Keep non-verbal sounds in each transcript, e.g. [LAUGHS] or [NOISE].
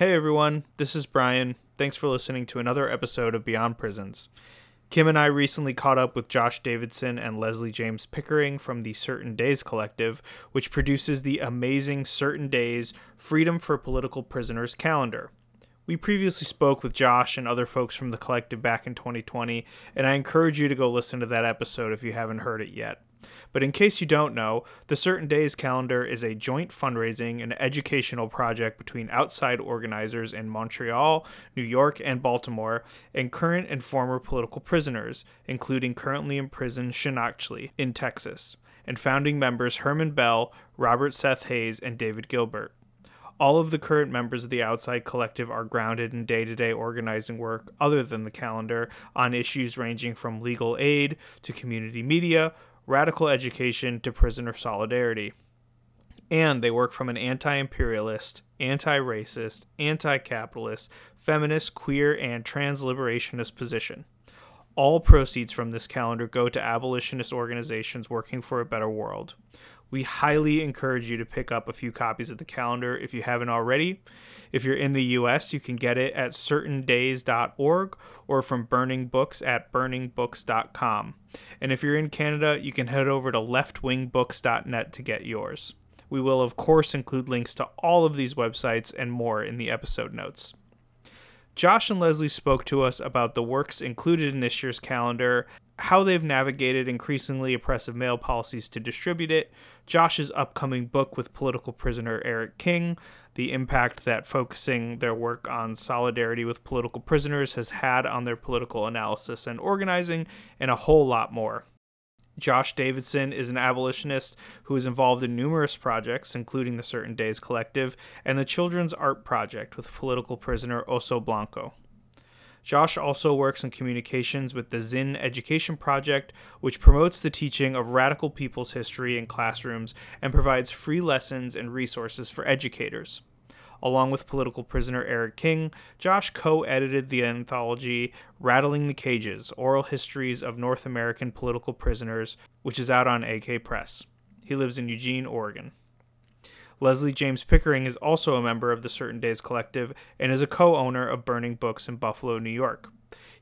Hey everyone, this is Brian. Thanks for listening to another episode of Beyond Prisons. Kim and I recently caught up with Josh Davidson and Leslie James Pickering from the Certain Days Collective, which produces the amazing Certain Days Freedom for Political Prisoners calendar. We previously spoke with Josh and other folks from the collective back in 2020, and I encourage you to go listen to that episode if you haven't heard it yet. But in case you don't know, the Certain Days calendar is a joint fundraising and educational project between outside organizers in Montreal, New York, and Baltimore, and current and former political prisoners, including currently imprisoned Xinachtli in Texas, and founding members Herman Bell, Robert Seth Hayes, and David Gilbert. All of the current members of the Outside Collective are grounded in day to day organizing work other than the calendar on issues ranging from legal aid to community media, radical education to prisoner solidarity. And they work from an anti imperialist, anti racist, anti capitalist, feminist, queer, and trans liberationist position. All proceeds from this calendar go to abolitionist organizations working for a better world. We highly encourage you to pick up a few copies of the calendar if you haven't already. If you're in the US, you can get it at certaindays.org or from Burning Books at burningbooks.com. And if you're in Canada, you can head over to leftwingbooks.net to get yours. We will, of course, include links to all of these websites and more in the episode notes. Josh and Leslie spoke to us about the works included in this year's calendar, how they've navigated increasingly oppressive mail policies to distribute it, Josh's upcoming book with political prisoner Eric King, the impact that focusing their work on solidarity with political prisoners has had on their political analysis and organizing, and a whole lot more. Josh Davidson is an abolitionist who is involved in numerous projects, including the Certain Days Collective and the Children's Art Project with political prisoner Oso Blanco. Josh also works in communications with the Zinn Education Project, which promotes the teaching of radical people's history in classrooms and provides free lessons and resources for educators. Along with political prisoner Eric King, Josh co edited the anthology Rattling the Cages Oral Histories of North American Political Prisoners, which is out on AK Press. He lives in Eugene, Oregon. Leslie James Pickering is also a member of the Certain Days Collective and is a co owner of Burning Books in Buffalo, New York.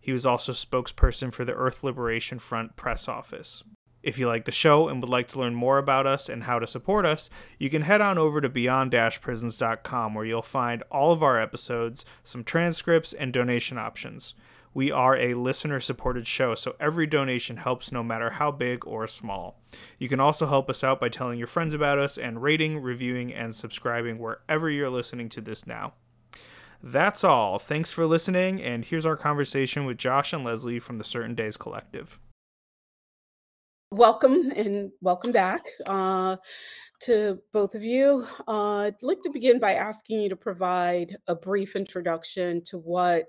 He was also spokesperson for the Earth Liberation Front press office. If you like the show and would like to learn more about us and how to support us, you can head on over to beyond-prisons.com where you'll find all of our episodes, some transcripts, and donation options. We are a listener supported show, so every donation helps no matter how big or small. You can also help us out by telling your friends about us and rating, reviewing, and subscribing wherever you're listening to this now. That's all. Thanks for listening, and here's our conversation with Josh and Leslie from the Certain Days Collective. Welcome and welcome back uh, to both of you. Uh, I'd like to begin by asking you to provide a brief introduction to what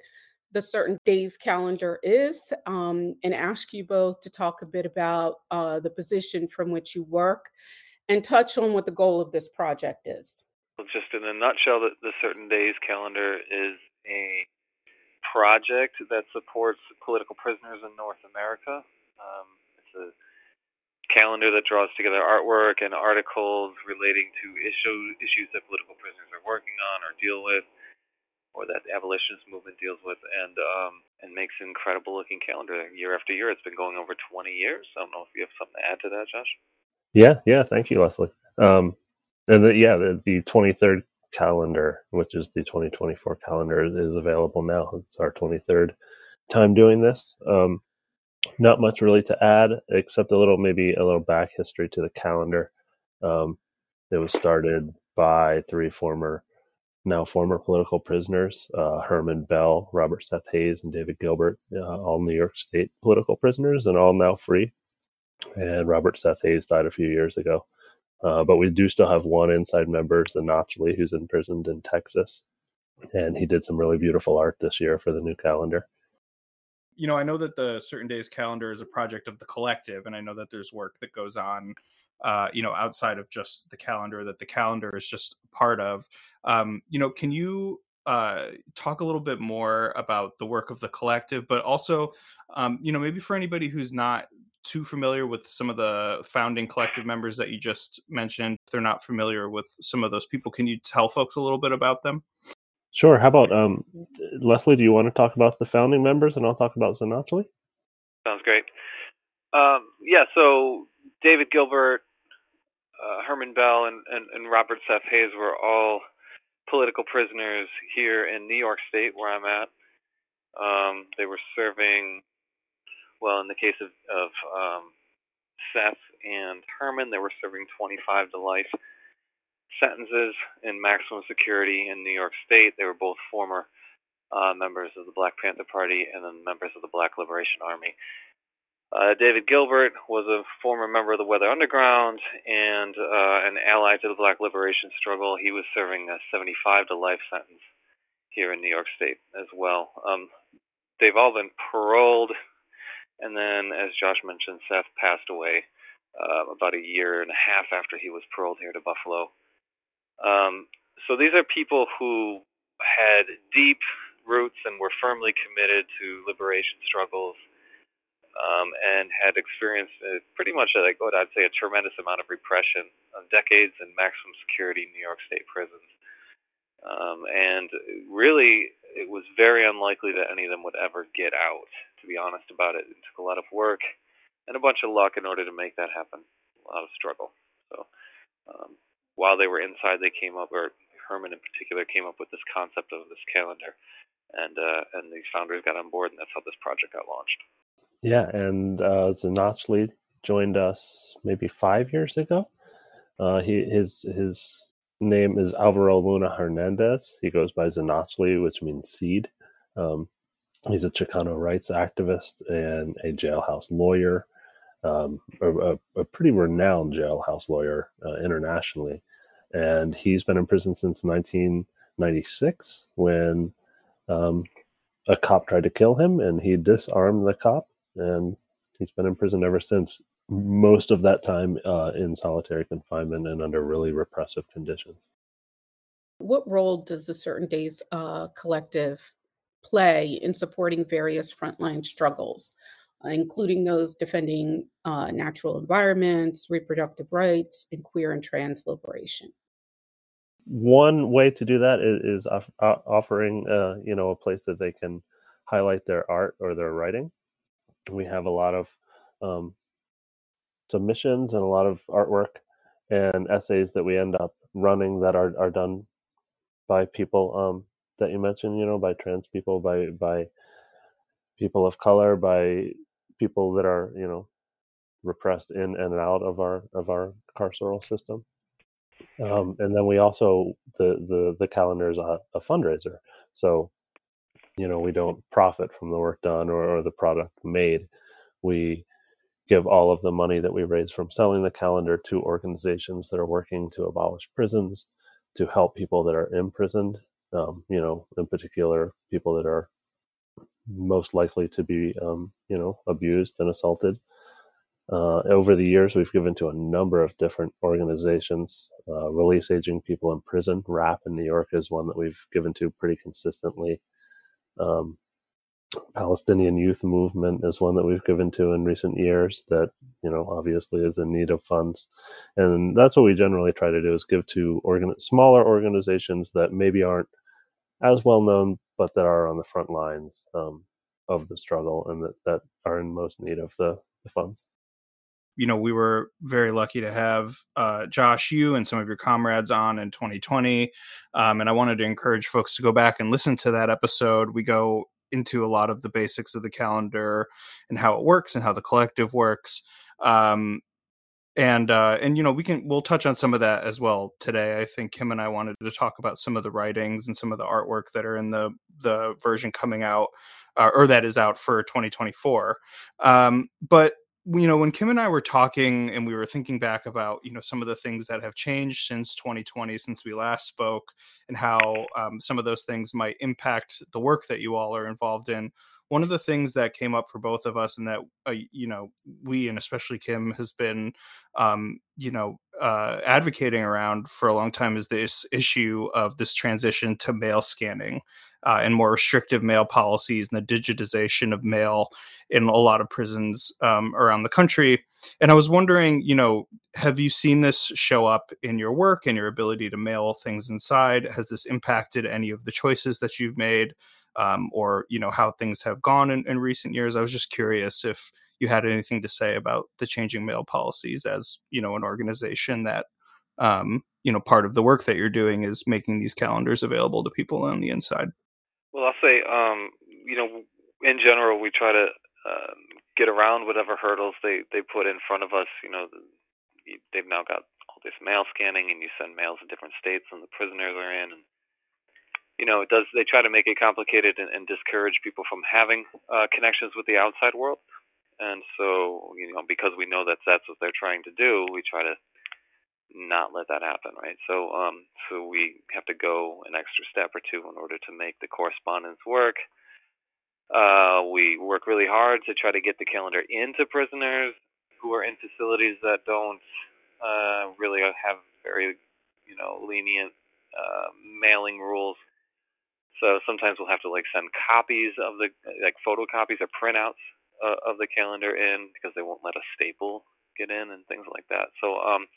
the certain days calendar is um, and ask you both to talk a bit about uh, the position from which you work and touch on what the goal of this project is. Well, just in a nutshell, the, the certain days calendar is a project that supports political prisoners in North America. Um, it's a calendar that draws together artwork and articles relating to issue, issues that political prisoners are working on or deal with, or that the abolitionist movement deals with, and um, and makes an incredible looking calendar year after year. It's been going over 20 years. I don't know if you have something to add to that, Josh. Yeah, yeah. Thank you, Leslie. Um, and the, yeah, the, the 23rd calendar, which is the 2024 calendar, is available now. It's our 23rd time doing this. Um, not much really to add, except a little, maybe a little back history to the calendar. Um, it was started by three former, now former political prisoners uh, Herman Bell, Robert Seth Hayes, and David Gilbert, uh, all New York State political prisoners and all now free. And Robert Seth Hayes died a few years ago. Uh, but we do still have one inside member, Xinachtli, who's imprisoned in Texas. And he did some really beautiful art this year for the new calendar you know, I know that the Certain Days calendar is a project of the collective, and I know that there's work that goes on, uh, you know, outside of just the calendar that the calendar is just part of. Um, you know, can you uh, talk a little bit more about the work of the collective, but also, um, you know, maybe for anybody who's not too familiar with some of the founding collective members that you just mentioned, if they're not familiar with some of those people, can you tell folks a little bit about them? Sure. How about um, Leslie? Do you want to talk about the founding members, and I'll talk about Xinachtli? Sounds great. Um, yeah. So David Gilbert, uh, Herman Bell, and, and, and Robert Seth Hayes were all political prisoners here in New York State, where I'm at. Um, they were serving, well, in the case of, of um, Seth and Herman, they were serving 25 to life sentences in maximum security in New York State. They were both former uh, members of the Black Panther Party and then members of the Black Liberation Army. Uh, David Gilbert was a former member of the Weather Underground and uh, an ally to the Black Liberation struggle. He was serving a 75 to life sentence here in New York State as well. Um, they've all been paroled, and then, as Josh mentioned, Seth passed away uh, about a year and a half after he was paroled here to Buffalo. Um, so these are people who had deep roots and were firmly committed to liberation struggles um, and had experienced uh, pretty much, like what I'd say, a tremendous amount of repression, uh, decades in maximum security New York State prisons. Um, and really, it was very unlikely that any of them would ever get out, to be honest about it. It took a lot of work and a bunch of luck in order to make that happen, a lot of struggle. So, um, while they were inside, they came up, or Herman in particular, came up with this concept of this calendar, and uh, and these founders got on board, and that's how this project got launched. Yeah, and uh, Xinachtli joined us maybe five years ago. Uh, he his his name is Alvaro Luna Hernandez. He goes by Xinachtli, which means seed. Um, he's a Chicano rights activist and a jailhouse lawyer, um, a, a, pretty renowned jailhouse lawyer uh, internationally and he's been in prison since 1996 when um, a cop tried to kill him and he disarmed the cop. And he's been in prison ever since most of that time uh, in solitary confinement and under really repressive conditions. What role does the certain days uh, collective play in supporting various frontline struggles including those defending uh, natural environments, reproductive rights, and queer and trans liberation. One way to do that is, is off, offering, uh, you know, a place that they can highlight their art or their writing. We have a lot of um, submissions and a lot of artwork and essays that we end up running that are, are done by people um, that you mentioned, you know, by trans people, by by people of color, by people that are you know repressed in and out of our of our carceral system. Um, and then we also the the the calendar is a, a, fundraiser, so you know we don't profit from the work done or, or the product made. We give all of the money that we raise from selling the calendar to organizations that are working to abolish prisons, to help people that are imprisoned. Um, you know, in particular, people that are most likely to be, um, you know, abused and assaulted. Uh, over the years, we've given to a number of different organizations. Uh, release aging people in prison. RAP in New York is one that we've given to pretty consistently. Um, Palestinian Youth Movement is one that we've given to in recent years that you know obviously is in need of funds, and that's what we generally try to do is give to organ- smaller organizations that maybe aren't as well known, but that are on the front lines um, of the struggle and that, that are in most need of the, the funds. You know, we were very lucky to have uh, Josh, you, and some of your comrades on in 2020. Um, and I wanted to encourage folks to go back and listen to that episode. We go into a lot of the basics of the calendar and how it works and how the collective works. Um, and uh, and you know we can we'll touch on some of that as well today. I think Kim and I wanted to talk about some of the writings and some of the artwork that are in the the version coming out uh, or that is out for 2024. Um, but you know when Kim and I were talking and we were thinking back about you know some of the things that have changed since 2020 since we last spoke and how um, some of those things might impact the work that you all are involved in one of the things that came up for both of us, and that uh, you know we and especially Kim has been, um, you know, uh, advocating around for a long time, is this issue of this transition to mail scanning uh, and more restrictive mail policies and the digitization of mail in a lot of prisons um, around the country. And I was wondering, you know, have you seen this show up in your work and your ability to mail things inside? Has this impacted any of the choices that you've made? Um, or you know how things have gone in, in recent years. I was just curious if you had anything to say about the changing mail policies as you know an organization that um, you know part of the work that you're doing is making these calendars available to people on the inside. Well, I'll say, um, you know, in general, we try to uh, get around whatever hurdles they they put in front of us. You know, they've now got all this mail scanning, and you send mails to different states, and the prisoners are in, and you know, it does. They try to make it complicated and, and discourage people from having uh, connections with the outside world. And so, you know, because we know that that's what they're trying to do, we try to not let that happen, right? So, um, so we have to go an extra step or two in order to make the correspondence work. Uh, we work really hard to try to get the calendar into prisoners who are in facilities that don't uh, really have very, you know, lenient uh, mailing rules. So sometimes we'll have to like send copies of the like photocopies or printouts uh, of the calendar in because they won't let a staple get in and things like that. So um,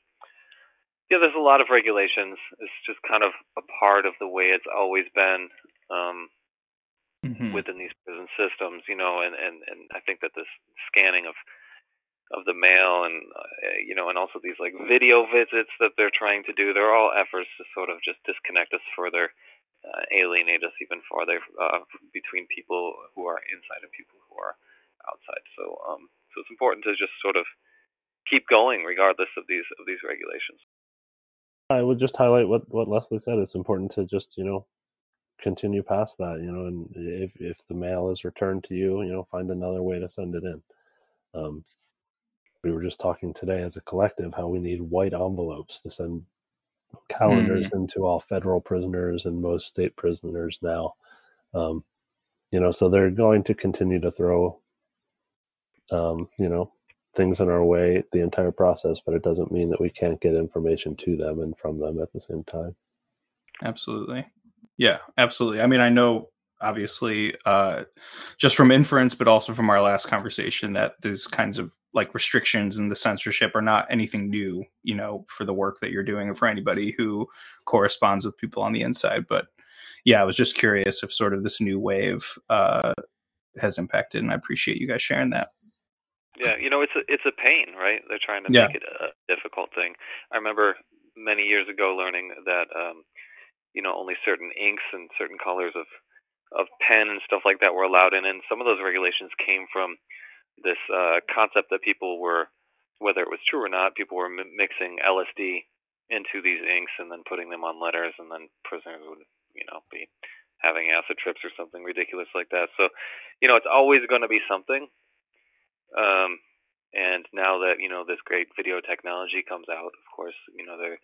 yeah, there's a lot of regulations. It's just kind of a part of the way it's always been um, mm-hmm. within these prison systems, you know. And, and and I think that this scanning of of the mail and uh, you know, and also these like video visits that they're trying to do, they're all efforts to sort of just disconnect us further, uh, alienate us even farther uh, between people who are inside and people who are outside. So um, so it's important to just sort of keep going regardless of these of these regulations. I would just highlight what what Leslie said. It's important to just you know continue past that. You know, and if if the mail is returned to you, you know, find another way to send it in. Um, we were just talking today as a collective how we need white envelopes to send calendars mm. into all federal prisoners and most state prisoners now. Um, you know, so they're going to continue to throw, um, you know, things in our way the entire process, but it doesn't mean that we can't get information to them and from them at the same time. Absolutely. Yeah, absolutely. I mean, I know obviously uh, just from inference, but also from our last conversation that these kinds of like restrictions and the censorship are not anything new, you know, for the work that you're doing or for anybody who corresponds with people on the inside. But yeah, I was just curious if sort of this new wave uh, has impacted, and I appreciate you guys sharing that. Yeah, you know, it's a it's a pain, right? They're trying to yeah. make it a difficult thing. I remember many years ago learning that um, you know only certain inks and certain colors of of pen and stuff like that were allowed in, and some of those regulations came from this uh, concept that people were, whether it was true or not, people were mixing LSD into these inks and then putting them on letters, and then prisoners would, you know, be having acid trips or something ridiculous like that. So, you know, it's always going to be something. Um, and now that you know this great video technology comes out, of course, you know they're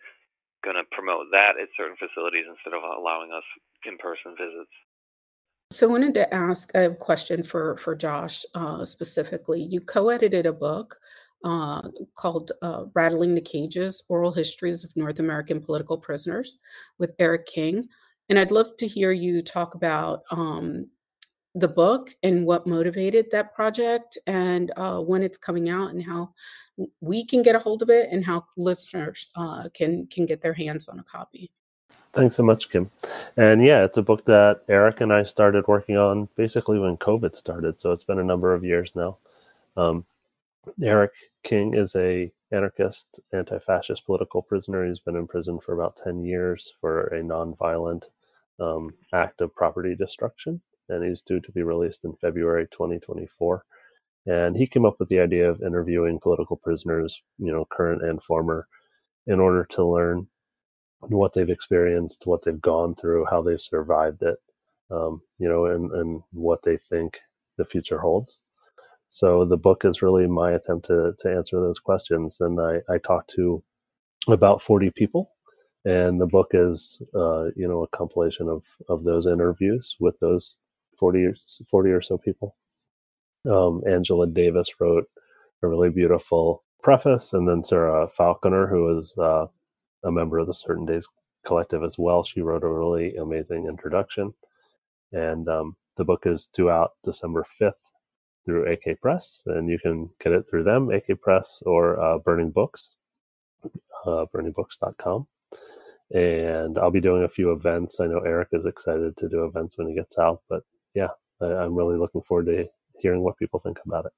going to promote that at certain facilities instead of allowing us in-person visits. So I wanted to ask a question for for Josh uh, specifically. You co-edited a book uh, called uh, "Rattling the Cages: Oral Histories of North American Political Prisoners" with Eric King, and I'd love to hear you talk about um, the book and what motivated that project and uh, when it's coming out and how we can get a hold of it and how listeners uh, can can get their hands on a copy. Thanks so much, Kim. And yeah, it's a book that Eric and I started working on basically when COVID started. So it's been a number of years now. Um, Eric King is a anarchist, anti-fascist political prisoner. He's been in prison for about ten years for a nonviolent um, act of property destruction and he's due to be released in February 2024. And he came up with the idea of interviewing political prisoners, you know, current and former, in order to learn what they've experienced, what they've gone through, how they've survived it, um, you know, and, and what they think the future holds. So the book is really my attempt to, to answer those questions. And I, I talked to about 40 people and the book is, uh, you know, a compilation of, of those interviews with those 40 or, 40 or so people. Um, Angela Davis wrote a really beautiful preface, and then Sarah Falconer, who is uh, a member of the Certain Days Collective as well, she wrote a really amazing introduction. And um, the book is due out December 5th through AK Press, and you can get it through them, AK Press, or uh, Burning Books, uh, burningbooks.com. And I'll be doing a few events. I know Eric is excited to do events when he gets out, but yeah, I, I'm really looking forward to hearing what people think about it.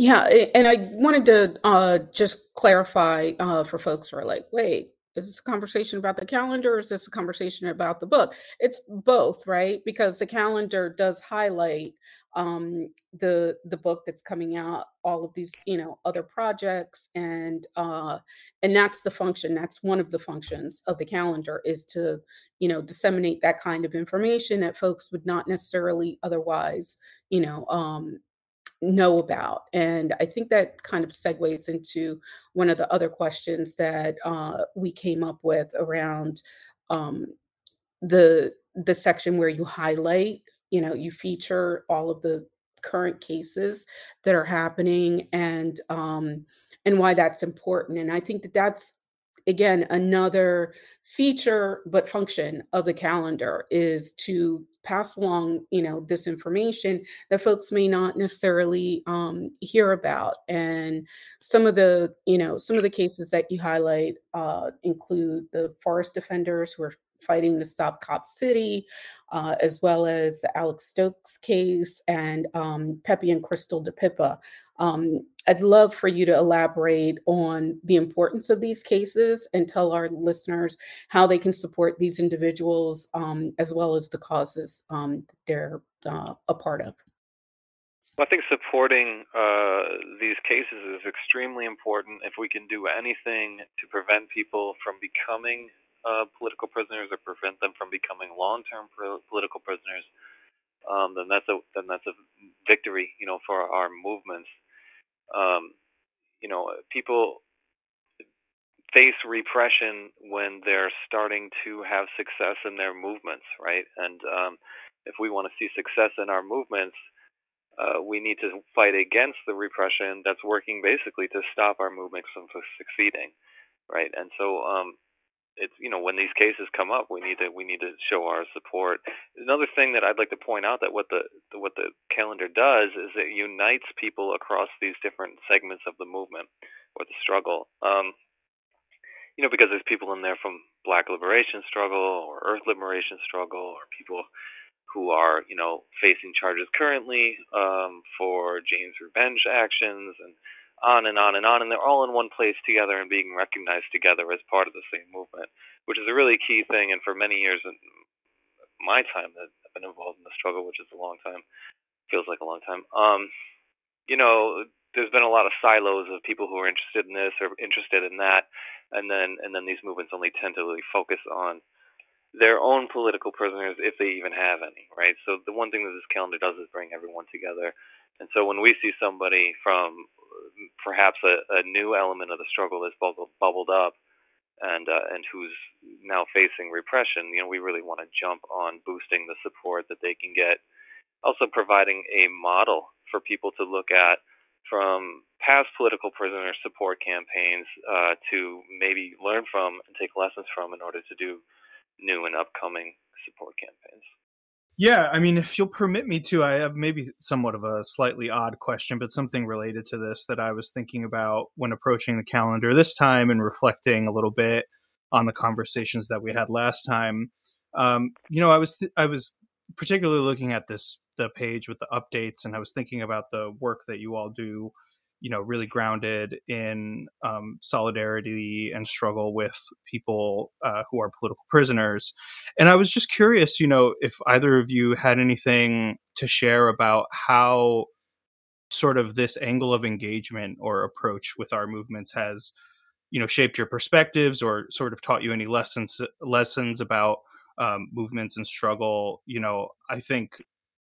Yeah, and I wanted to uh, just clarify uh, for folks who are like, wait, is this a conversation about the calendar or is this a conversation about the book? It's both, right? Because the calendar does highlight um, the the book that's coming out, all of these, you know, other projects, and uh, and that's the function. That's one of the functions of the calendar is to, you know, disseminate that kind of information that folks would not necessarily otherwise, you know, um, know about. And I think that kind of segues into one of the other questions that uh, we came up with around um, the the section where you highlight, you know, you feature all of the current cases that are happening and um, and why that's important. And I think that that's again another feature but function of the calendar is to pass along you know this information that folks may not necessarily um, hear about. And some of the you know some of the cases that you highlight uh, include the forest defenders who are fighting to stop cop city uh, as well as the alex stokes case and um, pepe and crystal DePippa um, I'd love for you to elaborate on the importance of these cases and tell our listeners how they can support these individuals um, as well as the causes um, they're uh, a part of. I think supporting uh, these cases is extremely important. If we can do anything to prevent people from becoming uh, political prisoners or prevent them from becoming long-term political prisoners, um, then that's a then that's a victory, you know, for our movements um, you know, people face repression when they're starting to have success in their movements, right? And um, if we want to see success in our movements, uh, we need to fight against the repression that's working basically to stop our movements from succeeding, right? And so um, it's you know when these cases come up, we need to we need to show our support. Another thing that I'd like to point out that what the what the calendar does is it unites people across these different segments of the movement or the struggle. Um, you know, because there's people in there from Black Liberation Struggle or Earth Liberation Struggle or people who are you know facing charges currently um, for Jane's Revenge actions and on and on and on, and they're all in one place together and being recognized together as part of the same movement, which is a really key thing. And for many years in my time that I've been involved in the struggle, which is a long time, feels like a long time. Um, you know, there's been a lot of silos of people who are interested in this or interested in that, and then and then these movements only tend to really focus on their own political prisoners if they even have any, right? So the one thing that this calendar does is bring everyone together. And so when we see somebody from perhaps a, a new element of the struggle that's bubbled, bubbled up and uh, and who's now facing repression, you know, we really want to jump on boosting the support that they can get. Also, providing a model for people to look at from past political prisoner support campaigns uh, to maybe learn from and take lessons from in order to do new and upcoming support campaigns. Yeah, I mean, if you'll permit me to, I have maybe somewhat of a slightly odd question, but something related to this that I was thinking about when approaching the calendar this time and reflecting a little bit on the conversations that we had last time. Um, you know, I was th- I was particularly looking at this the page with the updates, and I was thinking about the work that you all do you know really grounded in um, solidarity and struggle with people uh, who are political prisoners. And i was just curious you know if either of you had anything to share about how sort of this angle of engagement or approach with our movements has you know shaped your perspectives or sort of taught you any lessons lessons about um, movements and struggle. You know i think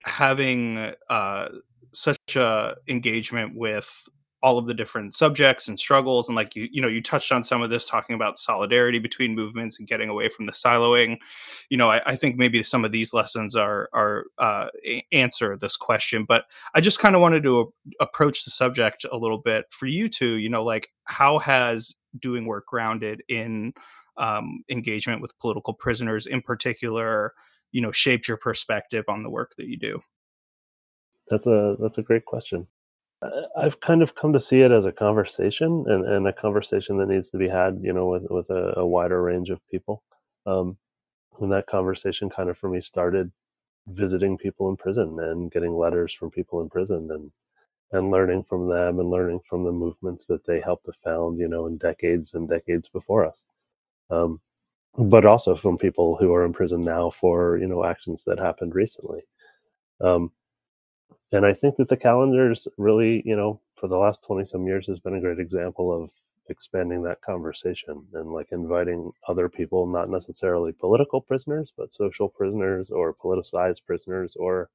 having uh, such a engagement with all of the different subjects and struggles and like you you know you touched on some of this talking about solidarity between movements and getting away from the siloing. You know i, I think maybe some of these lessons are are uh, answer this question but i just kind of wanted to a- approach the subject a little bit for you two you know like how has doing work grounded in um, engagement with political prisoners in particular you know shaped your perspective on the work that you do? That's a that's a great question I've kind of come to see it as a conversation and, and a conversation that needs to be had, you know, with, with a, a wider range of people. Um, when that conversation kind of for me started visiting people in prison and getting letters from people in prison and and learning from them and learning from the movements that they helped to found, you know, in decades and decades before us. Um, but also from people who are in prison now for, you know, actions that happened recently. Um, and I think that the calendars really, you know, for the last 20 some years has been a great example of expanding that conversation and like inviting other people, not necessarily political prisoners, but social prisoners or politicized prisoners or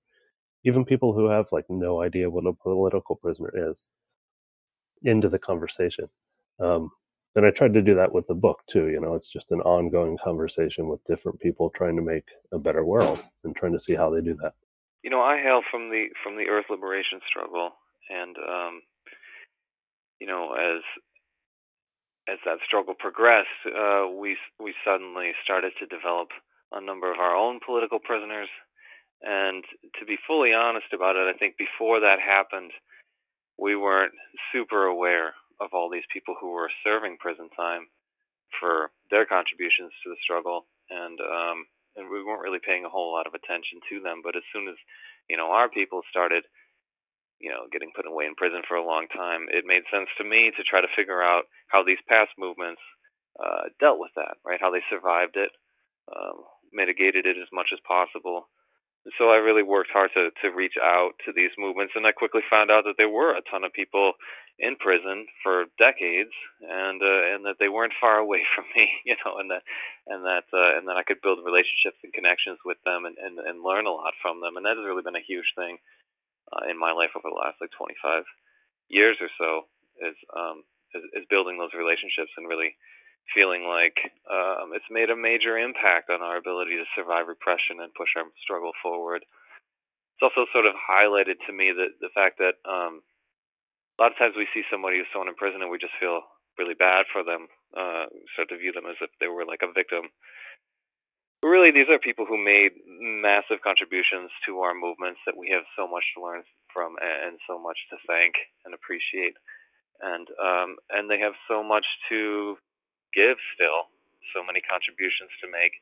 even people who have like no idea what a political prisoner is into the conversation. Um, and I tried to do that with the book too. You know, it's just an ongoing conversation with different people trying to make a better world and trying to see how they do that you know, I hail from the from the Earth liberation struggle, and um, you know, as as that struggle progressed, uh, we we suddenly started to develop a number of our own political prisoners. And to be fully honest about it, I think before that happened, we weren't super aware of all these people who were serving prison time for their contributions to the struggle. And um, and we weren't really paying a whole lot of attention to them. But as soon as you know our people started, you know, getting put away in prison for a long time, it made sense to me to try to figure out how these past movements uh, dealt with that, right? How they survived it, um, mitigated it as much as possible, so I really worked hard to to reach out to these movements, and I quickly found out that there were a ton of people in prison for decades, and uh, and that they weren't far away [LAUGHS] from me, you know, and that and that uh, and that I could build relationships and connections with them, and and and learn a lot from them, and that has really been a huge thing uh, in my life over the last like 25 years or so, is um is, is building those relationships and really feeling like um, it's made a major impact on our ability to survive repression and push our struggle forward. It's also sort of highlighted to me that the fact that um, a lot of times we see somebody who's thrown in prison and we just feel really bad for them, uh, start to view them as if they were like a victim. But really, these are people who made massive contributions to our movements that we have so much to learn from and so much to thank and appreciate. And um, and they have so much to give still, so many contributions to make.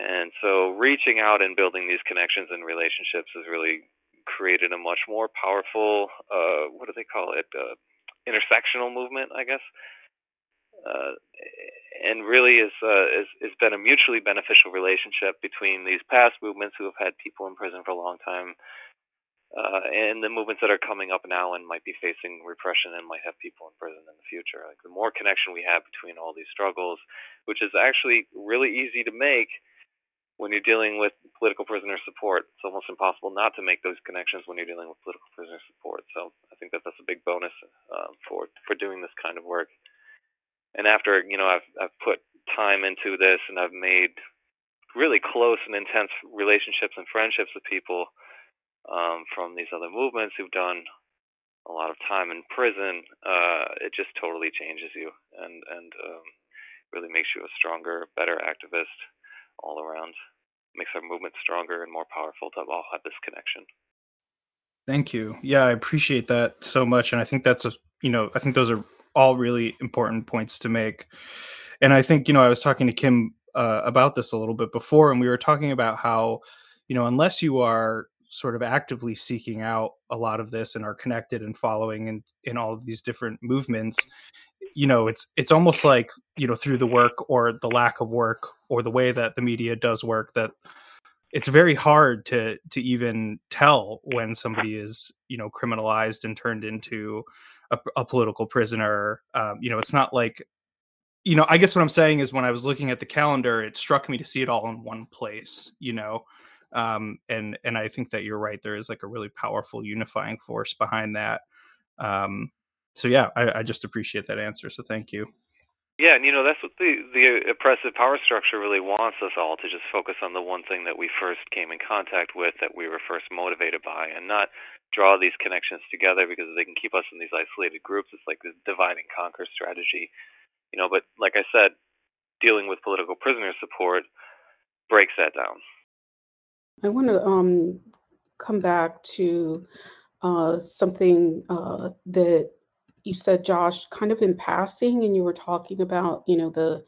And so reaching out and building these connections and relationships has really created a much more powerful, uh, what do they call it, uh, intersectional movement, I guess. Uh, and really is, uh, is is been a mutually beneficial relationship between these past movements who have had people in prison for a long time uh, and the movements that are coming up now and might be facing repression and might have people in prison in the future. Like the more connection we have between all these struggles, which is actually really easy to make when you're dealing with political prisoner support. It's almost impossible not to make those connections when you're dealing with political prisoner support. So I think that that's a big bonus uh, for for doing this kind of work. And after you know I've I've put time into this and I've made really close and intense relationships and friendships with people um, from these other movements who've done a lot of time in prison, uh, it just totally changes you and and um, really makes you a stronger, better activist all around. Makes our movement stronger and more powerful to all have this connection. Thank you. Yeah, I appreciate that so much, and I think that's a you know I think those are all really important points to make. And I think you know I was talking to Kim uh, about this a little bit before, and we were talking about how you know unless you are sort of actively seeking out a lot of this and are connected and following in in all of these different movements you know it's it's almost like you know through the work or the lack of work or the way that the media does work that it's very hard to to even tell when somebody is you know criminalized and turned into a, a political prisoner um, you know it's not like you know i guess what i'm saying is when i was looking at the calendar it struck me to see it all in one place you know um, and and I think that you're right. There is like a really powerful unifying force behind that. Um, so yeah, I, I just appreciate that answer. So thank you. Yeah, and you know that's what the the oppressive power structure really wants us all to just focus on the one thing that we first came in contact with, that we were first motivated by, and not draw these connections together because they can keep us in these isolated groups. It's like this divide and conquer strategy, you know. But like I said, dealing with political prisoner support breaks that down. I want to um, come back to uh, something uh, that you said, Josh, kind of in passing, and you were talking about, you know, the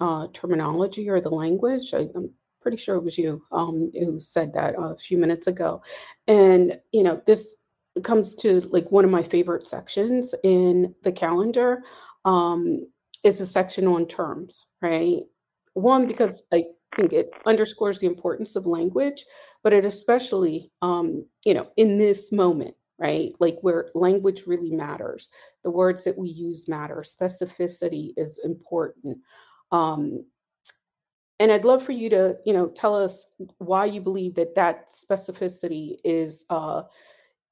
uh, terminology or the language. I, am pretty sure it was you um, who said that a few minutes ago. And, you know, this comes to like one of my favorite sections in the calendar um, is a section on terms, right? One, because I think it underscores the importance of language, but it especially, um, you know, in this moment, right? Like where language really matters. The words that we use matter. Specificity is important. Um, and I'd love for you to, you know, tell us why you believe that that specificity is uh,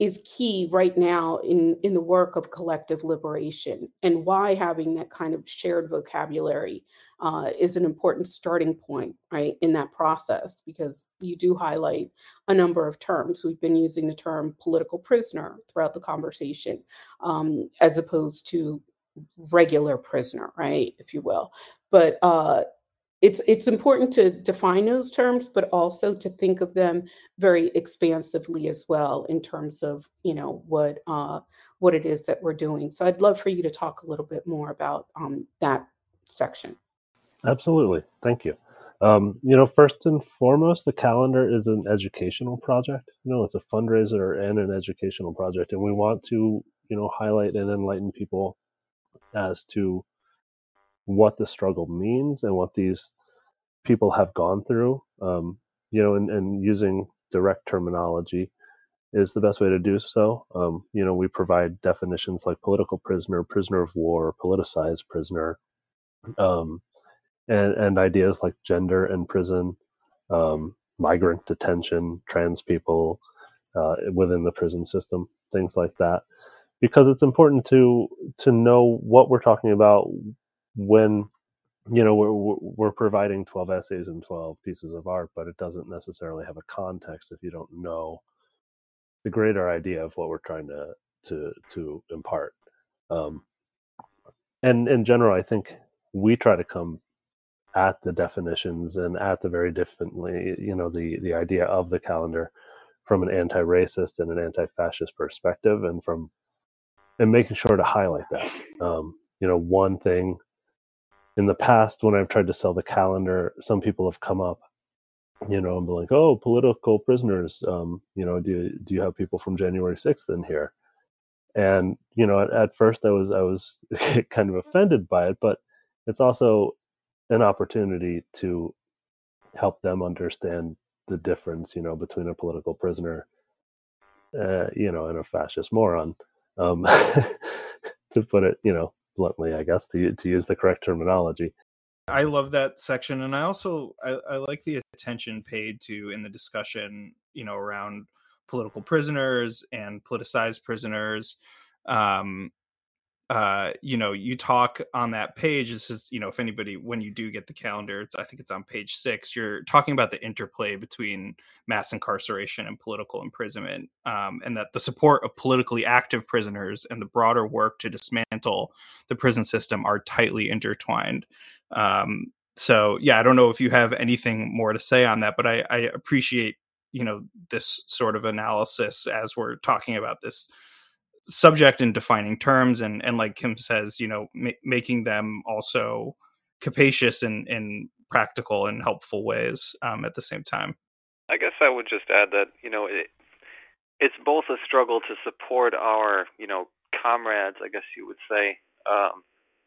is key right now in in the work of collective liberation, and why having that kind of shared vocabulary uh, is an important starting point, right, in that process, because you do highlight a number of terms. We've been using the term political prisoner throughout the conversation, um, as opposed to regular prisoner, right, if you will. But uh, it's it's important to define those terms, but also to think of them very expansively as well in terms of you know what uh, what it is that we're doing. So I'd love for you to talk a little bit more about um, that section. Absolutely. Thank you. Um, you know, first and foremost, the calendar is an educational project. You know, it's a fundraiser and an educational project, and we want to, you know, highlight and enlighten people as to what the struggle means and what these people have gone through. Um, you know, and, and using direct terminology is the best way to do so. Um, you know, we provide definitions like political prisoner, prisoner of war, politicized prisoner. Um, and, and ideas like gender and prison, um, migrant detention, trans people uh, within the prison system, things like that, because it's important to to know what we're talking about when you know we're we're providing 12 essays and 12 pieces of art but it doesn't necessarily have a context if you don't know the greater idea of what we're trying to to to impart um, and in general i think we try to come at the definitions and at the very differently, you know, the the idea of the calendar from an anti-racist and an anti-fascist perspective, and from and making sure to highlight that. Um, you know, one thing in the past when I've tried to sell the calendar, some people have come up, you know, and be like, "Oh, political prisoners. Um, you know, do do you have people from January sixth in here?" And you know, at, at first I was I was [LAUGHS] kind of offended by it, but it's also an opportunity to help them understand the difference, you know, between a political prisoner, uh, you know, and a fascist moron. Um, [LAUGHS] to put it, you know, bluntly, I guess to to use the correct terminology. I love that section, and I also I, I like the attention paid to in the discussion, you know, around political prisoners and politicized prisoners. Um, uh, you know, you talk on that page. This is, you know, if anybody, when you do get the calendar, I think it's on page six. You're talking about the interplay between mass incarceration and political imprisonment, um, and that the support of politically active prisoners and the broader work to dismantle the prison system are tightly intertwined. Um, so, yeah, I don't know if you have anything more to say on that, but I, I appreciate, you know, this sort of analysis as we're talking about this subject in defining terms and and like kim says you know ma- making them also capacious and in practical and helpful ways um, at the same time. I guess i would just add that you know it, it's both a struggle to support our you know comrades i guess you would say um,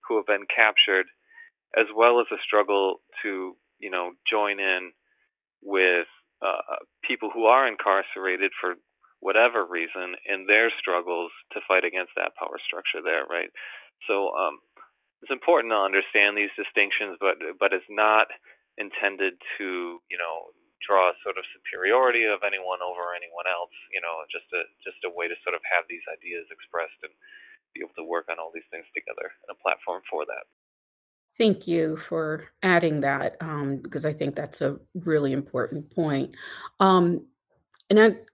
who have been captured as well as a struggle to you know join in with uh, people who are incarcerated for whatever reason in their struggles to fight against that power structure there, right? So um, it's important to understand these distinctions, but but it's not intended to you know draw a sort of superiority of anyone over anyone else. You know, just a just a way to sort of have these ideas expressed and be able to work on all these things together and a platform for that. Thank you for adding that um, because I think that's a really important point. Um, and that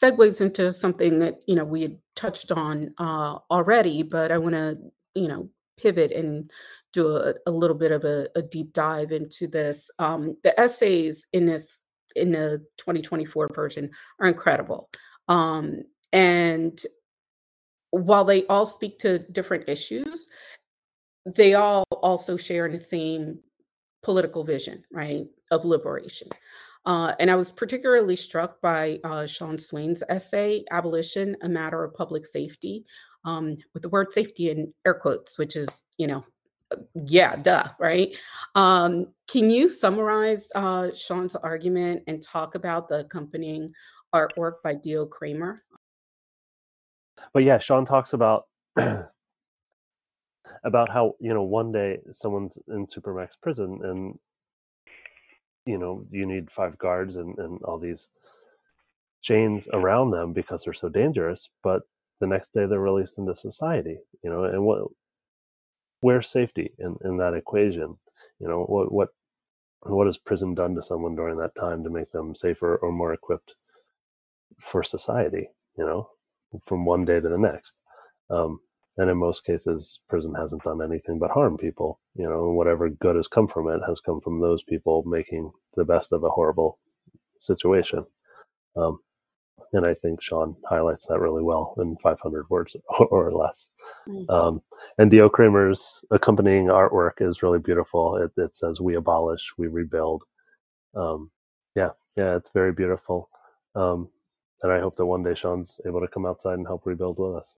segues into something that you know we had touched on uh, already, but I want to you know pivot and do a, a little bit of a, a, deep dive into this. Um, the essays in this in the 2024 version are incredible, um, and while they all speak to different issues, they all also share in the same political vision, right, of liberation. Uh, and I was particularly struck by uh, Sean Swain's essay, Abolition, a Matter of Public Safety, um, with the word safety in air quotes, which is, you know, uh, yeah, duh, right? Um, can you summarize uh, Sean's argument and talk about the accompanying artwork by Dio Kramer? But yeah, Sean talks about [CLEARS THROAT] about how you know one day someone's in supermax prison and you know you need five guards and, and all these chains around them because they're so dangerous but the next day they're released into society you know and what where's safety in, in that equation? You know what what what has prison done to someone during that time to make them safer or more equipped for society you know from one day to the next? Um, and in most cases prison hasn't done anything but harm people you know whatever good has come from it has come from those people making the best of a horrible situation. Um, and i think sean highlights that really well in 500 words [LAUGHS] or less. Mm-hmm. um, and dio kramer's accompanying artwork is really beautiful. It, it says we abolish we rebuild. Um, yeah yeah it's very beautiful. Um, and i hope that one day sean's able to come outside and help rebuild with us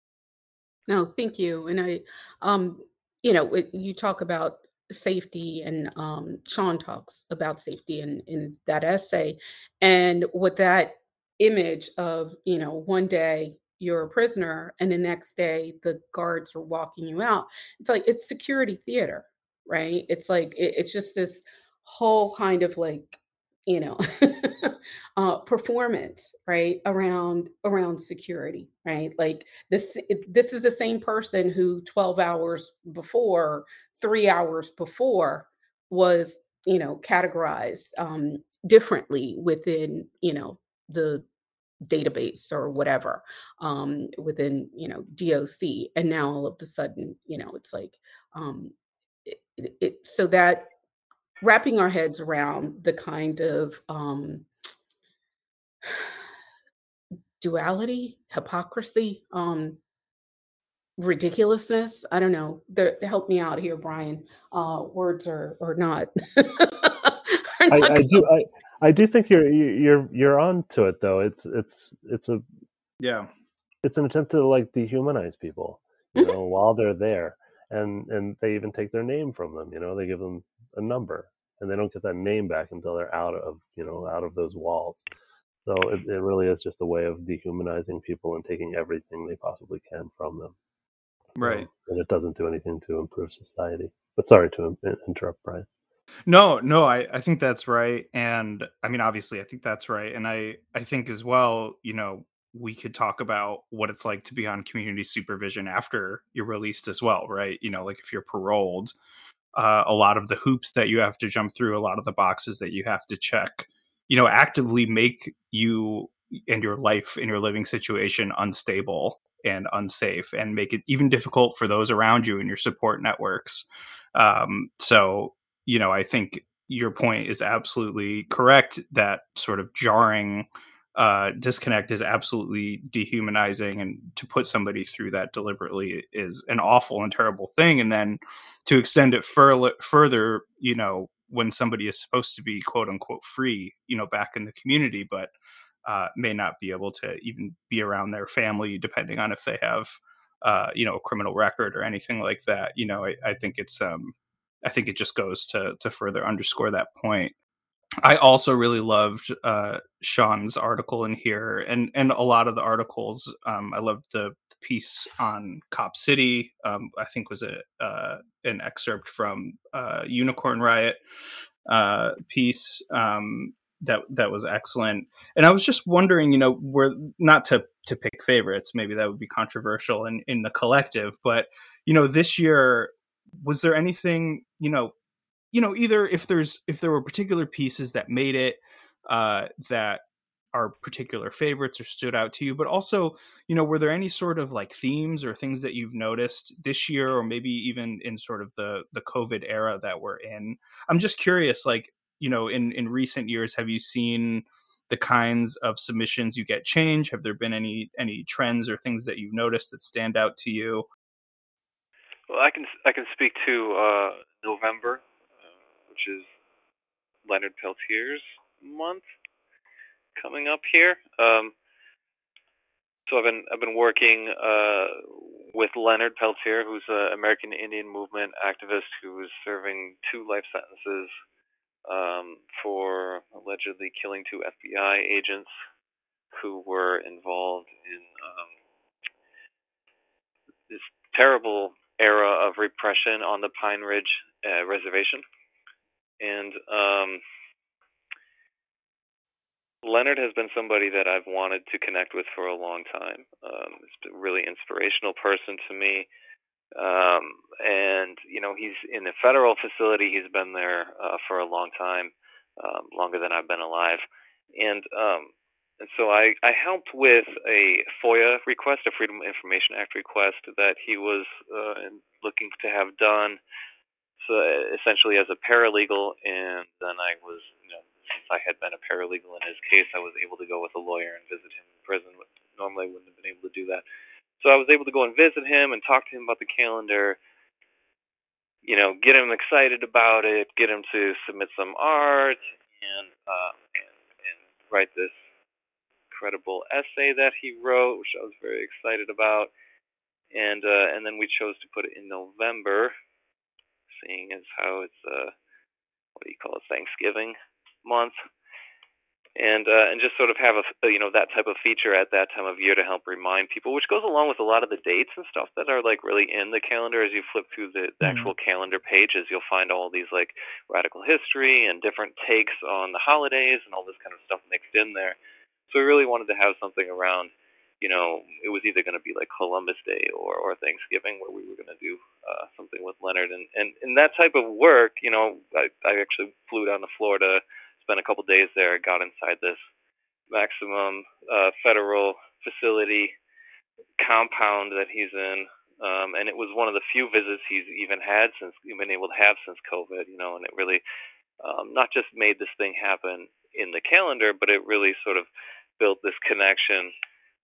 no, thank you. And I, um, you know, you talk about safety, and um, Sean talks about safety in in that essay, and with that image of, you know, one day you're a prisoner and the next day the guards are walking you out. It's like it's security theater, right? It's like it, it's just this whole kind of like you know [LAUGHS] uh, performance right around around security right? Like this this is the same person who 12 hours before three hours before was you know categorized um, differently within you know the database or whatever um, within you know doc and now all of a sudden you know it's like um, it, it, so that wrapping our heads around the kind of um, [SIGHS] duality, hypocrisy, um, ridiculousness. I don't know. The, help me out here, Brian. Uh, words are or not. [LAUGHS] are I, I do. I, I do think you're you're you're on to it though. It's it's it's a yeah. It's an attempt to like dehumanize people, you mm-hmm. know, while they're there, and and they even take their name from them. You know, they give them a number and they don't get that name back until they're out of you know out of those walls. So it, it really is just a way of dehumanizing people and taking everything they possibly can from them right. um, and it doesn't do anything to improve society. But sorry to interrupt brian. No no I, I think that's right and i mean obviously i think that's right and i i think as well you know we could talk about what it's like to be on community supervision after you're released as well right? You know like if you're paroled uh, a lot of the hoops that you have to jump through, a lot of the boxes that you have to check, you know, actively make you and your life and your living situation unstable and unsafe and make it even difficult for those around you and your support networks. Um, so, you know, I think your point is absolutely correct that sort of jarring uh, disconnect is absolutely dehumanizing and to put somebody through that deliberately is an awful and terrible thing. And then to extend it fur- further you know when somebody is supposed to be quote unquote free you know back in the community but uh, may not be able to even be around their family depending on if they have uh, you know a criminal record or anything like that you know I, I think it's um i think it just goes to to further underscore that point I also really loved uh, Sean's article in here, and and a lot of the articles. Um, I loved the, the, piece on Cop City. Um, I think was a uh, an excerpt from uh, Unicorn Riot uh, piece. Um, that that was excellent. And I was just wondering, you know, where not to to pick favorites, maybe that would be controversial in in the collective, but you know, this year was there anything, you know, you know, either if there's if there were particular pieces that made it uh that are particular favorites or stood out to you but also you know were there any sort of like themes or things that you've noticed this year or maybe even in sort of the the covid era that we're in? I'm just curious like you know in in recent years have you seen the kinds of submissions you get change? Have there been any any trends or things that you've noticed that stand out to you? Well i can i can speak to uh november which is leonard peltier's month coming up here um so i've been i've been working uh with leonard peltier who's an american indian movement activist who is serving two life sentences um, for allegedly killing two FBI agents who were involved in um, this terrible era of repression on the Pine Ridge uh, Reservation. And um, Leonard has been somebody that I've wanted to connect with for a long time. Um, he's a really inspirational person to me. Um, and you know he's in a federal facility. He's been there uh, for a long time, um, longer than I've been alive, and um, and so I I helped with a FOIA request, a Freedom of Information Act request that he was uh, looking to have done. So essentially, as a paralegal, and then I was you know since I had been a paralegal in his case, I was able to go with a lawyer and visit him in prison. Which Normally, I wouldn't have been able to do that. So I was able to go and visit him and talk to him about the calendar. You know, get him excited about it, get him to submit some art, and uh, and, and write this incredible essay that he wrote, which I was very excited about. And uh, and then we chose to put it in November, seeing as how it's uh, what do you call it, Thanksgiving month and uh, and just sort of have a you know that type of feature at that time of year to help remind people, which goes along with a lot of the dates and stuff that are like really in the calendar. As you flip through the, the mm-hmm. actual calendar pages, you'll find all these like radical history and different takes on the holidays and all this kind of stuff mixed in there. So we really wanted to have something around. You know, it was either going to be like Columbus Day or or Thanksgiving, where we were going to do uh, something with Leonard, and and in that type of work, you know, I I actually flew down to Florida spent a couple days there. Got inside this maximum uh, federal facility compound that he's in, um, and it was one of the few visits he's even had since been able to have since COVID. You know, and it really um, not just made this thing happen in the calendar, but it really sort of built this connection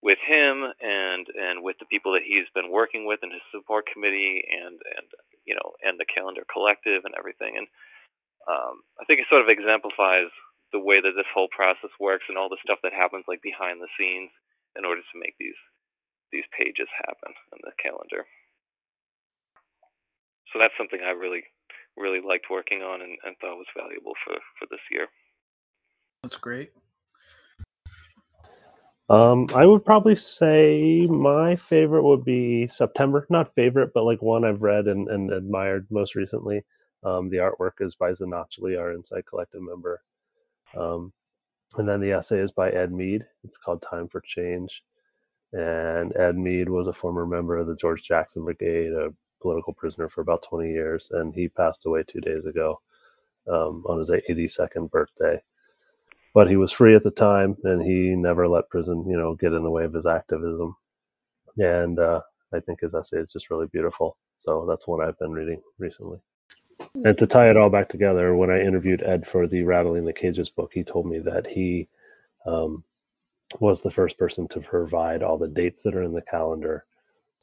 with him and and with the people that he's been working with in his support committee and and you know and the calendar collective and everything and um, I think it sort of exemplifies the way that this whole process works and all the stuff that happens like behind the scenes in order to make these these pages happen in the calendar. So that's something I really really liked working on and, and thought was valuable for for this year. That's great. Um, I would probably say my favorite would be September. Not favorite, but like one I've read and, and admired most recently. Um, the artwork is by Xinachtli, our Insight Collective member. Um, and then the essay is by Ed Mead. It's called Time for Change. And Ed Mead was a former member of the George Jackson Brigade, a political prisoner for about 20 years. And he passed away two days ago um, on his 82nd birthday. But he was free at the time and he never let prison, you know, get in the way of his activism. And uh, I think his essay is just really beautiful. So that's one I've been reading recently. And to tie it all back together, when I interviewed Ed for the Rattling the Cages book, he told me that he um, was the first person to provide all the dates that are in the calendar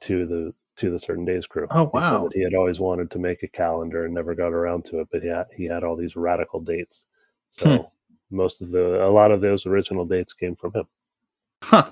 to the to the certain days crew. Oh wow! He, he had always wanted to make a calendar and never got around to it, but he had, he had all these radical dates. So hmm. Most of the a lot of those original dates came from him. Huh.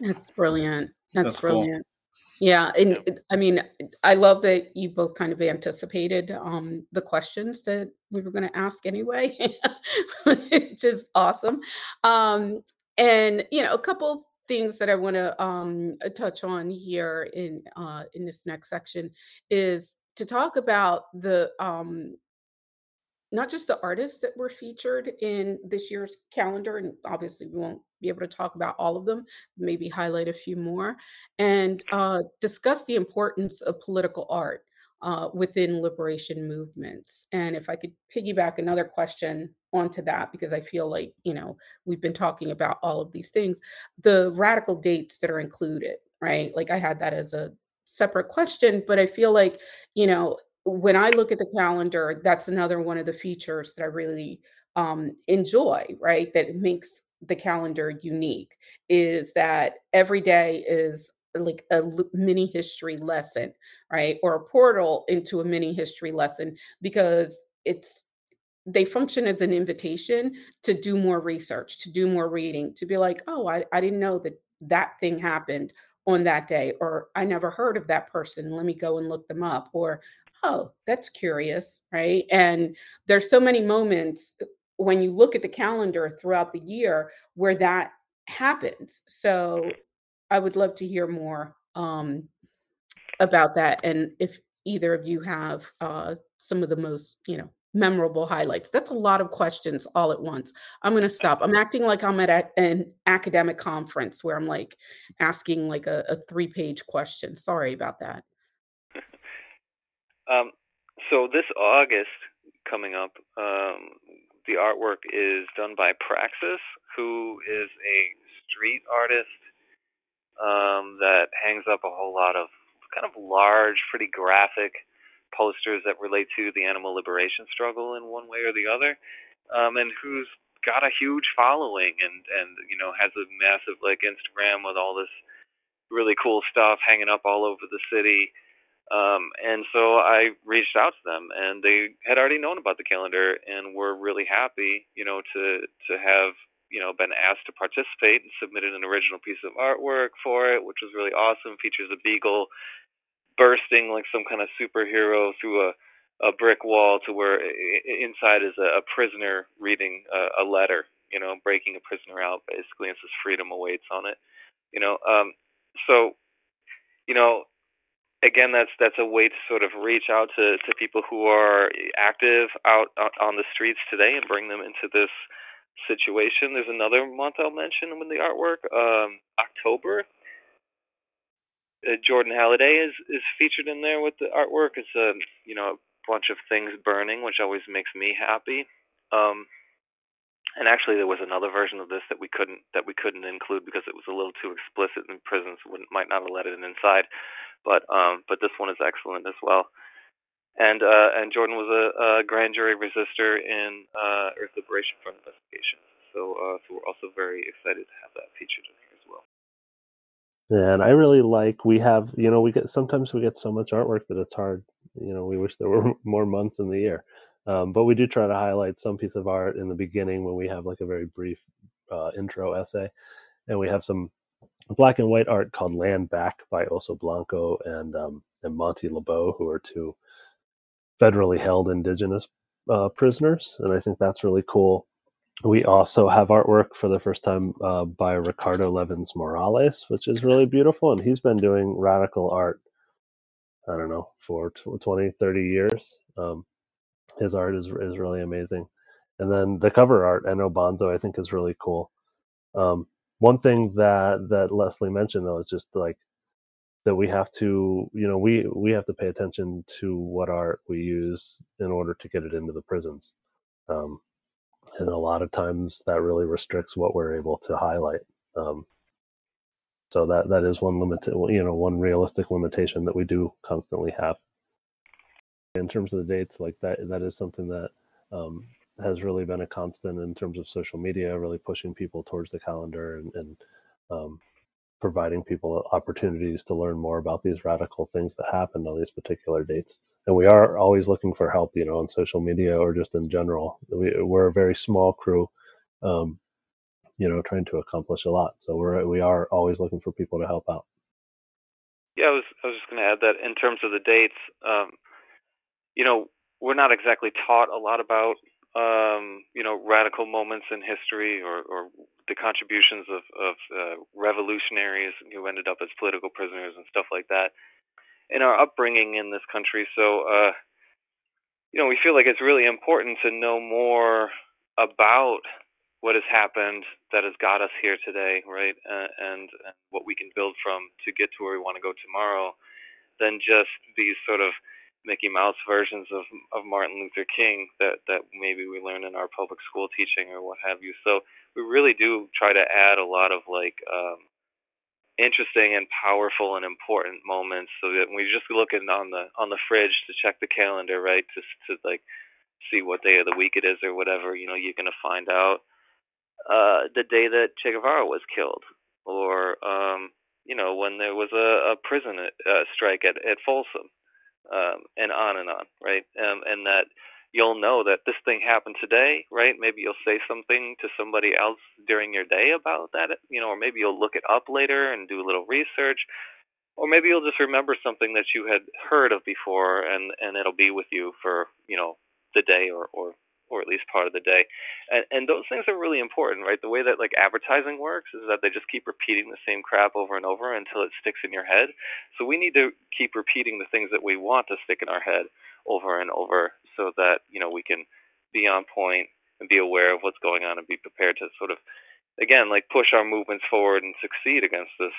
That's brilliant. That's, That's brilliant. Cool. Yeah, and I mean, I love that you both kind of anticipated um, the questions that we were going to ask anyway, [LAUGHS] which is awesome. Um, and you know, a couple things that I want to um, touch on here in uh, in this next section is to talk about the um, not just the artists that were featured in this year's calendar, and obviously we won't be able to talk about all of them, maybe highlight a few more, and uh, discuss the importance of political art uh, within liberation movements. And if I could piggyback another question onto that, because I feel like, you know, we've been talking about all of these things, the radical dates that are included, right? Like I had that as a separate question, but I feel like, you know, when I look at the calendar, that's another one of the features that I really um, enjoy, right? That makes the calendar unique is that every day is like a mini history lesson, right? Or a portal into a mini history lesson because it's they function as an invitation to do more research, to do more reading, to be like, oh, I, I didn't know that that thing happened on that day, or I never heard of that person. Let me go and look them up. Or, oh, that's curious, right? And there's so many moments when you look at the calendar throughout the year where that happens. So I would love to hear more um, about that, and if either of you have uh, some of the most, you know, memorable highlights. That's a lot of questions all at once. I'm going to stop. I'm acting like I'm at a, an academic conference where I'm like asking like a, a three page question. Sorry about that. Um, so this August coming up, um, the artwork is done by Praxis, who is a street artist um, that hangs up a whole lot of kind of large, pretty graphic posters that relate to the animal liberation struggle in one way or the other, um, and who's got a huge following and and you know has a massive like Instagram with all this really cool stuff hanging up all over the city. Um, and so I reached out to them, and they had already known about the calendar and were really happy, you know, to to have you know been asked to participate and submitted an original piece of artwork for it, which was really awesome. Features a beagle bursting like some kind of superhero through a a brick wall to where inside is a, a prisoner reading a, a letter, you know, breaking a prisoner out basically, and says freedom awaits on it, you know. Um, so, you know, again, that's that's a way to sort of reach out to to people who are active out on the streets today and bring them into this situation. There's another month I'll mention with the artwork. Um, October uh, Jordan Halliday is is featured in there with the artwork. It's a you know a bunch of things burning, which always makes me happy. Um, and actually, there was another version of this that we couldn't that we couldn't include because it was a little too explicit, and prisons would, might not have let it inside. But um, but this one is excellent as well. And uh, and Jordan was a, a grand jury resistor in uh, Earth Liberation Front investigations. So uh, so we're also very excited to have that featured in here. As well. And I really like we have you know we get sometimes we get so much artwork that it's hard you know we wish there were [LAUGHS] more months in the year, um, but we do try to highlight some piece of art in the beginning when we have like a very brief uh, intro essay, and we have some black and white art called Land Back by Oso Blanco and um, and Monty LeBeau, who are two federally held indigenous uh, prisoners, and I think that's really cool we also have artwork for the first time uh, by Ricardo Levins Morales, which is really beautiful. And he's been doing radical art, I don't know, for 20, 30 years. Um, his art is, is really amazing. And then the cover art, Eno Bonzo, I think is really cool. Um, one thing that, that Leslie mentioned, though, is just like that we have to, you know, we, we have to pay attention to what art we use in order to get it into the prisons. Um, and a lot of times that really restricts what we're able to highlight. Um, so that that is one limit, you know, one realistic limitation that we do constantly have. In terms of the dates, like that, that is something that um, has really been a constant in terms of social media, really pushing people towards the calendar and, and um, providing people opportunities to learn more about these radical things that happened on these particular dates. And we are always looking for help, you know, on social media or just in general. We, are a very small crew, um, you know, trying to accomplish a lot. So we're we are always looking for people to help out. Yeah, I was I was just going to add that in terms of the dates, um, you know, we're not exactly taught a lot about um, you know, radical moments in history or, or the contributions of, of uh, revolutionaries who ended up as political prisoners and stuff like that in our upbringing in this country. So, uh, you know, we feel like it's really important to know more about what has happened that has got us here today, right? Uh, and, and what we can build from to get to where we want to go tomorrow, than just these sort of Mickey Mouse versions of of Martin Luther King that that maybe we learn in our public school teaching or what have you. So we really do try to add a lot of like um, interesting and powerful and important moments, so that we just look in on the on the fridge to check the calendar, right, to to like see what day of the week it is or whatever, you know, you're gonna find out uh, the day that Che Guevara was killed, or um, you know when there was a, a prison uh, strike at at Folsom, um, and on and on, right? Um, and that you'll know that this thing happened today, right? Maybe you'll say something to somebody else during your day about that, you know, or maybe you'll look it up later and do a little research, or maybe you'll just remember something that you had heard of before, and and it'll be with you for you know the day or or or at least part of the day. And, and those things are really important, right? The way that like advertising works is that they just keep repeating the same crap over and over until it sticks in your head. So we need to keep repeating the things that we want to stick in our head over and over so that, you know, we can be on point and be aware of what's going on and be prepared to sort of again like push our movements forward and succeed against this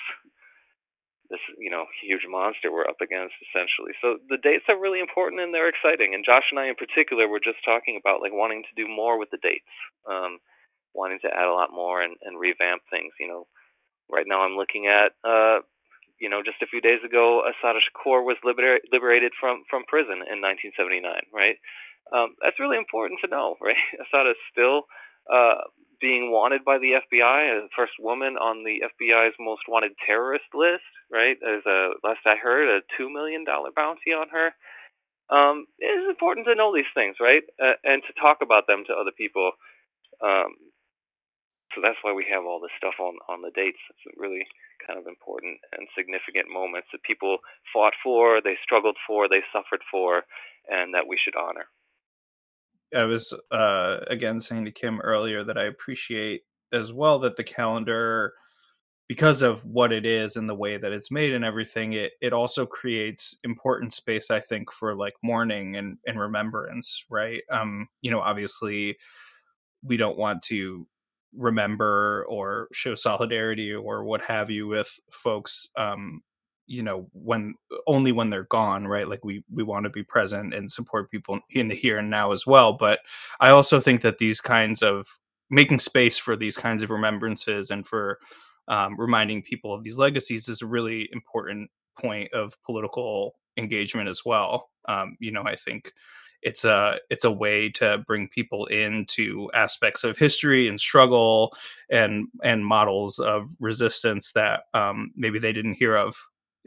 this you know huge monster we're up against essentially. So the dates are really important and they're exciting. And Josh and I in particular were just talking about like wanting to do more with the dates, um, wanting to add a lot more and, and revamp things. You know, right now I'm looking at uh, you know just a few days ago Assata Shakur was liber- liberated from from prison in 1979. Right, um, that's really important to know. [LAUGHS] Right, Assata is still uh, being wanted by the FBI, the first woman on the FBI's most wanted terrorist list, right? There's a last I heard a two million dollar bounty on her. Um, it is important to know these things, right, uh, and to talk about them to other people. Um, so that's why we have all this stuff on on the dates. It's really kind of important and significant moments that people fought for, they struggled for, they suffered for, and that we should honor. I was uh, again saying to Kim earlier that I appreciate as well that the calendar, because of what it is and the way that it's made and everything, it it also creates important space, I think, for like mourning and and remembrance, right? Um, you know, obviously, we don't want to remember or show solidarity or what have you with folks um, you know when only when they're gone right? Like we we want to be present and support people in the here and now as well but i also think that these kinds of making space for these kinds of remembrances and for um, reminding people of these legacies is a really important point of political engagement as well. Um, you know i think it's a it's a way to bring people into aspects of history and struggle and and models of resistance that um, maybe they didn't hear of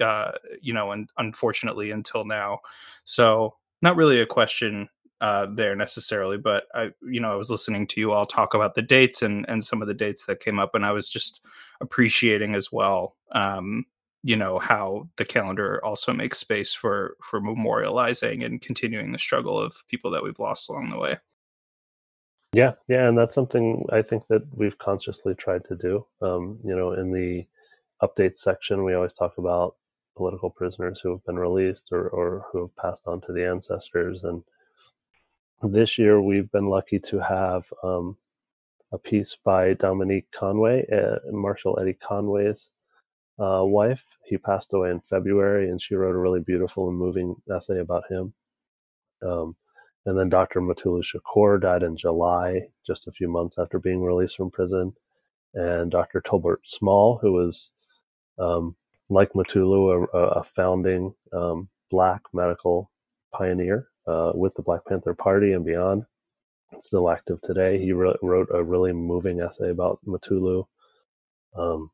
uh, you know, and unfortunately until now. So not really a question uh, there necessarily, but I, you know, I was listening to you all talk about the dates and and some of the dates that came up, and I was just appreciating as well, um, you know, how the calendar also makes space for for memorializing and continuing the struggle of people that we've lost along the way. Yeah, yeah, and that's something I think that we've consciously tried to do. Um, you know, in the update section, we always talk about political prisoners who have been released or, or who have passed on to the ancestors. And this year we've been lucky to have um, a piece by Dominique Conway, uh, Marshall Eddie Conway's uh, wife. He passed away in February, and she wrote a really beautiful and moving essay about him. Um, and then Dr. Mutulu Shakur died in July, just a few months after being released from prison. And Dr. Tolbert Small, who was um, like Mutulu, a, a founding um, black medical pioneer uh, with the Black Panther Party and beyond. Still active today. He re- wrote a really moving essay about Mutulu. Um,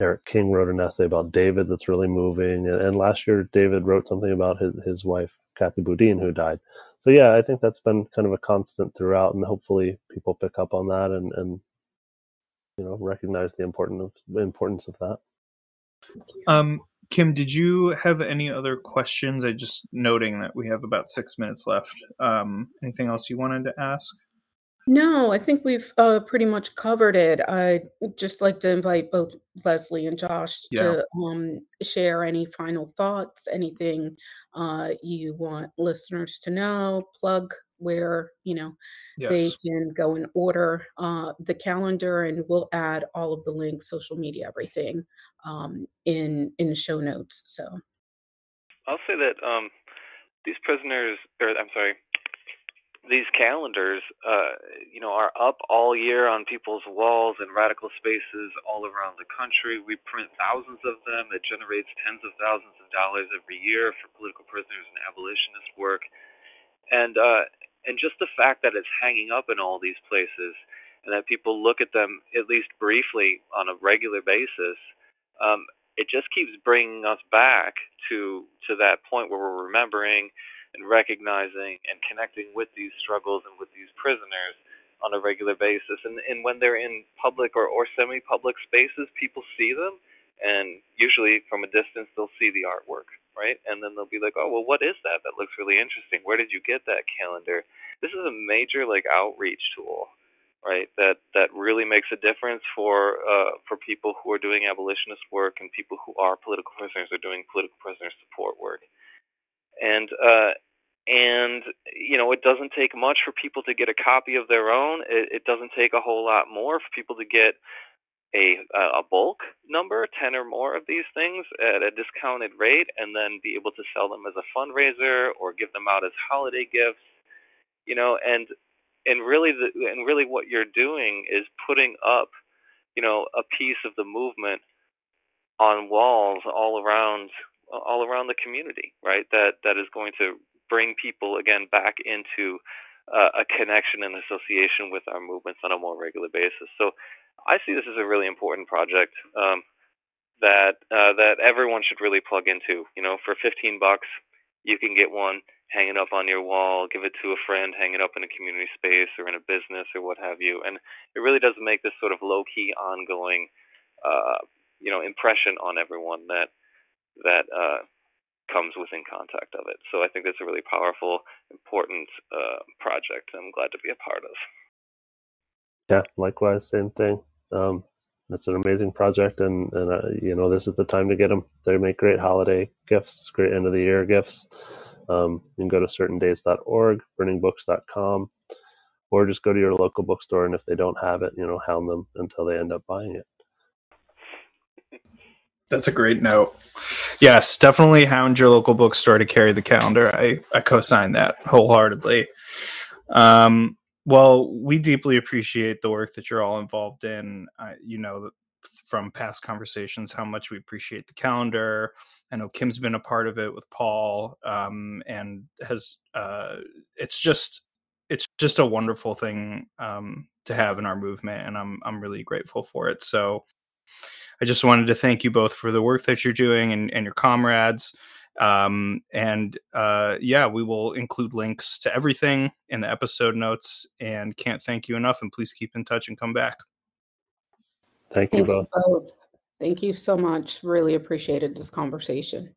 Eric King wrote an essay about David that's really moving. And, and, last year, David wrote something about his, his wife, Kathy Boudin, who died. So, yeah, I think that's been kind of a constant throughout. And hopefully people pick up on that and, and you know, recognize the importance of, importance of that. Um, Kim, did you have any other questions? I just noting that we have about six minutes left. Um, anything else you wanted to ask? No, I think we've uh, pretty much covered it. I'd just like to invite both Leslie and Josh Yeah. to um, share any final thoughts, anything uh, you want listeners to know, plug where you know they can go and order uh, the calendar, and we'll add all of the links, social media, everything um, in in the show notes. So I'll say that um, these prisoners, or I'm sorry, these calendars, uh, you know, are up all year on people's walls in radical spaces all around the country. We print thousands of them. It generates tens of thousands of dollars every year for political prisoners and abolitionist work. And uh, and just the fact that it's hanging up in all these places, and that people look at them at least briefly on a regular basis, um, it just keeps bringing us back to to that point where we're remembering and recognizing and connecting with these struggles and with these prisoners on a regular basis. And and when they're in public or, or semi public spaces, people see them and usually from a distance they'll see the artwork, right? And then they'll be like, Oh well what is that? That looks really interesting. Where did you get that calendar? This is a major like outreach tool. Right, that that really makes a difference for uh, for people who are doing abolitionist work and people who are political prisoners or doing political prisoner support work and uh, and you know it doesn't take much for people to get a copy of their own. It, it doesn't take a whole lot more for people to get a a bulk number, ten or more of these things at a discounted rate, and then be able to sell them as a fundraiser or give them out as holiday gifts. You know, and and really the and really what you're doing is putting up, you know, a piece of the movement on walls all around all around the community, right? That that is going to bring people again back into uh, a connection and association with our movements on a more regular basis. So I see this as a really important project um, that uh, that everyone should really plug into. You know, for 15 bucks, you can get one, hang it up on your wall, give it to a friend, hang it up in a community space or in a business or what have you, and it really does make this sort of low key, ongoing, uh, you know, impression on everyone that that uh, comes within contact of it. So I think that's a really powerful, important uh, project. I'm glad to be a part of. Yeah, likewise, same thing. Um, it's an amazing project, and and uh, you know this is the time to get them. They make great holiday gifts, great end of the year gifts. Um, you can go to certaindays.org, burningbooks.com, or just go to your local bookstore, and if they don't have it, you know, hound them until they end up buying it. That's a great note. Yes, definitely hound your local bookstore to carry the calendar. I, I co-sign that wholeheartedly. Um, well, we deeply appreciate the work that you're all involved in. Uh, you know, from past conversations, how much we appreciate the calendar. I know Kim's been a part of it with Paul, um, and has. Uh, it's just, it's just a wonderful thing um, to have in our movement, and I'm I'm really grateful for it. So, I just wanted to thank you both for the work that you're doing and, and your comrades. Um, and uh, yeah, we will include links to everything in the episode notes. And can't thank you enough. And please keep in touch and come back. Thank you thank both. you both. Thank you so much. Really appreciated this conversation.